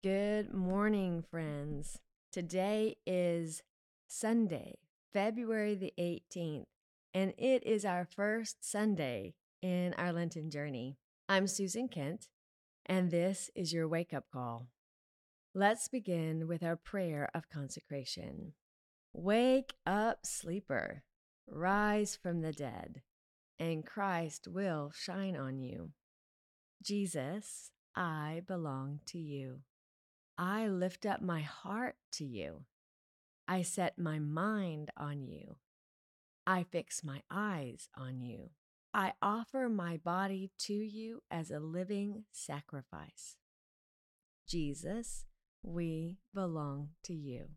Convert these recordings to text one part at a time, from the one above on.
Good morning, friends. Today is Sunday, February the 18th, and it is our first Sunday in our Lenten journey. I'm Susan Kent, and this is your wake up call. Let's begin with our prayer of consecration. Wake up, sleeper, rise from the dead, and Christ will shine on you. Jesus, I belong to you. I lift up my heart to you. I set my mind on you. I fix my eyes on you. I offer my body to you as a living sacrifice. Jesus, we belong to you.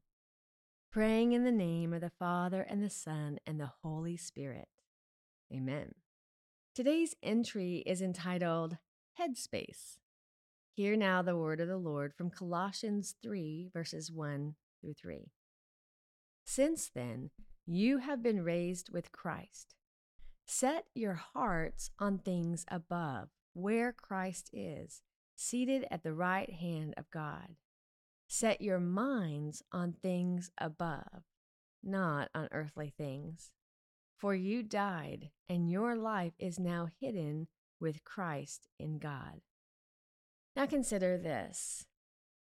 Praying in the name of the Father and the Son and the Holy Spirit. Amen. Today's entry is entitled Headspace. Hear now the word of the Lord from Colossians 3, verses 1 through 3. Since then, you have been raised with Christ. Set your hearts on things above, where Christ is, seated at the right hand of God. Set your minds on things above, not on earthly things. For you died, and your life is now hidden with Christ in God. Now consider this.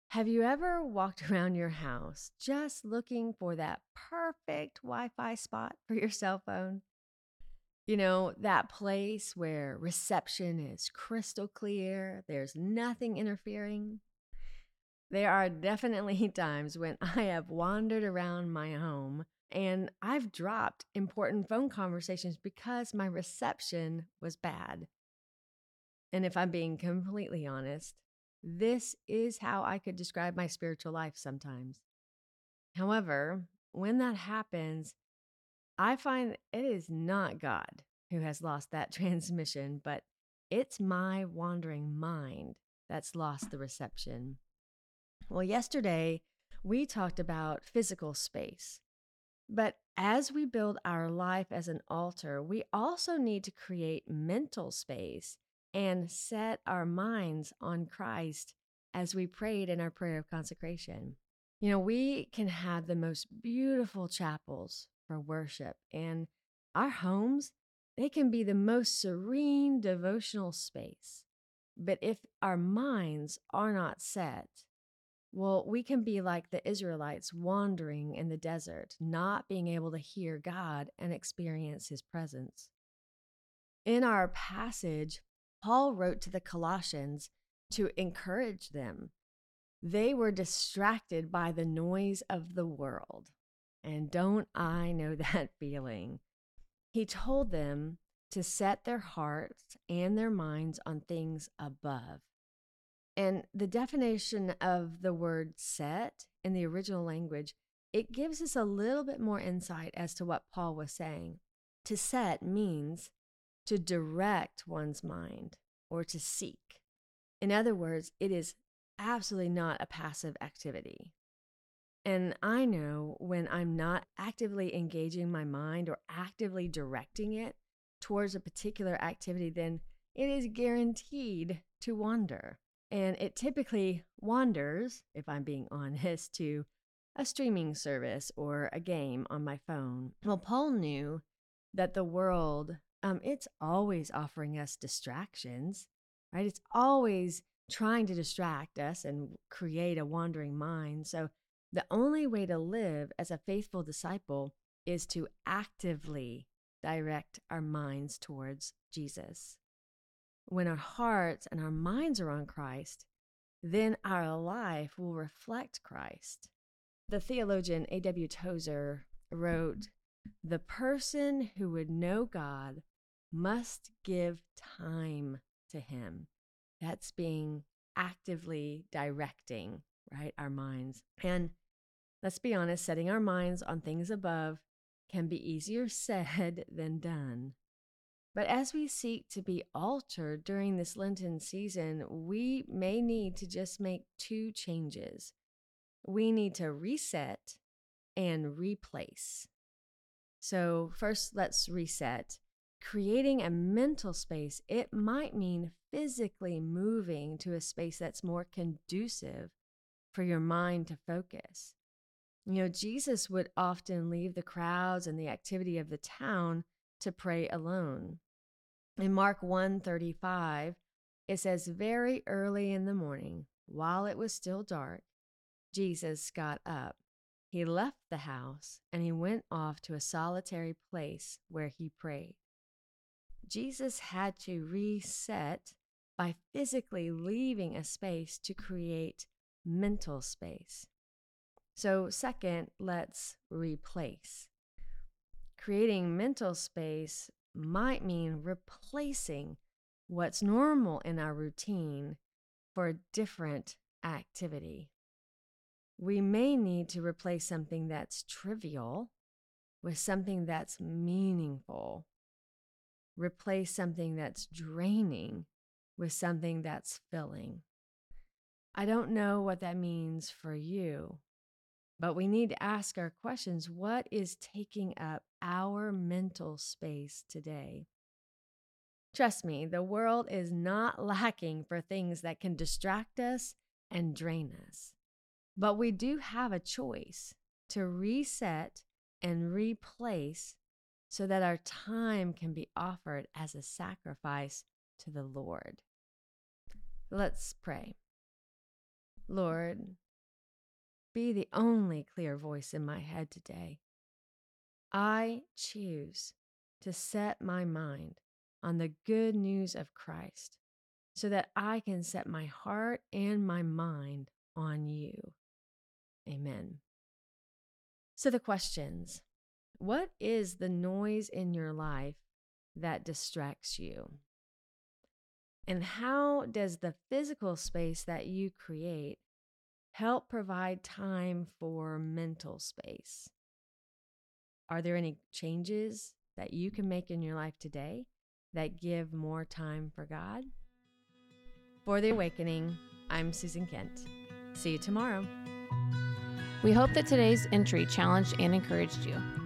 Have you ever walked around your house just looking for that perfect Wi Fi spot for your cell phone? You know, that place where reception is crystal clear, there's nothing interfering. There are definitely times when I have wandered around my home and I've dropped important phone conversations because my reception was bad. And if I'm being completely honest, this is how I could describe my spiritual life sometimes. However, when that happens, I find it is not God who has lost that transmission, but it's my wandering mind that's lost the reception. Well, yesterday we talked about physical space. But as we build our life as an altar, we also need to create mental space and set our minds on Christ as we prayed in our prayer of consecration. You know, we can have the most beautiful chapels for worship, and our homes, they can be the most serene devotional space. But if our minds are not set, well, we can be like the Israelites wandering in the desert, not being able to hear God and experience his presence. In our passage, Paul wrote to the Colossians to encourage them. They were distracted by the noise of the world. And don't I know that feeling? He told them to set their hearts and their minds on things above. And the definition of the word set in the original language, it gives us a little bit more insight as to what Paul was saying. To set means to direct one's mind or to seek. In other words, it is absolutely not a passive activity. And I know when I'm not actively engaging my mind or actively directing it towards a particular activity, then it is guaranteed to wander. And it typically wanders, if I'm being honest, to a streaming service or a game on my phone. Well, Paul knew that the world um, it's always offering us distractions, right? It's always trying to distract us and create a wandering mind. So, the only way to live as a faithful disciple is to actively direct our minds towards Jesus. When our hearts and our minds are on Christ, then our life will reflect Christ. The theologian A.W. Tozer wrote, The person who would know God must give time to Him. That's being actively directing, right, our minds. And let's be honest, setting our minds on things above can be easier said than done. But as we seek to be altered during this Lenten season, we may need to just make two changes. We need to reset and replace. So, first, let's reset creating a mental space, it might mean physically moving to a space that's more conducive for your mind to focus. You know, Jesus would often leave the crowds and the activity of the town to pray alone. In Mark 1:35, it says very early in the morning, while it was still dark, Jesus got up. He left the house and he went off to a solitary place where he prayed. Jesus had to reset by physically leaving a space to create mental space. So, second, let's replace. Creating mental space might mean replacing what's normal in our routine for a different activity. We may need to replace something that's trivial with something that's meaningful. Replace something that's draining with something that's filling. I don't know what that means for you, but we need to ask our questions what is taking up our mental space today? Trust me, the world is not lacking for things that can distract us and drain us. But we do have a choice to reset and replace so that our time can be offered as a sacrifice to the Lord. Let's pray. Lord, be the only clear voice in my head today. I choose to set my mind on the good news of Christ so that I can set my heart and my mind on you. Amen. So, the questions What is the noise in your life that distracts you? And how does the physical space that you create help provide time for mental space? Are there any changes that you can make in your life today that give more time for God? For the Awakening, I'm Susan Kent. See you tomorrow. We hope that today's entry challenged and encouraged you.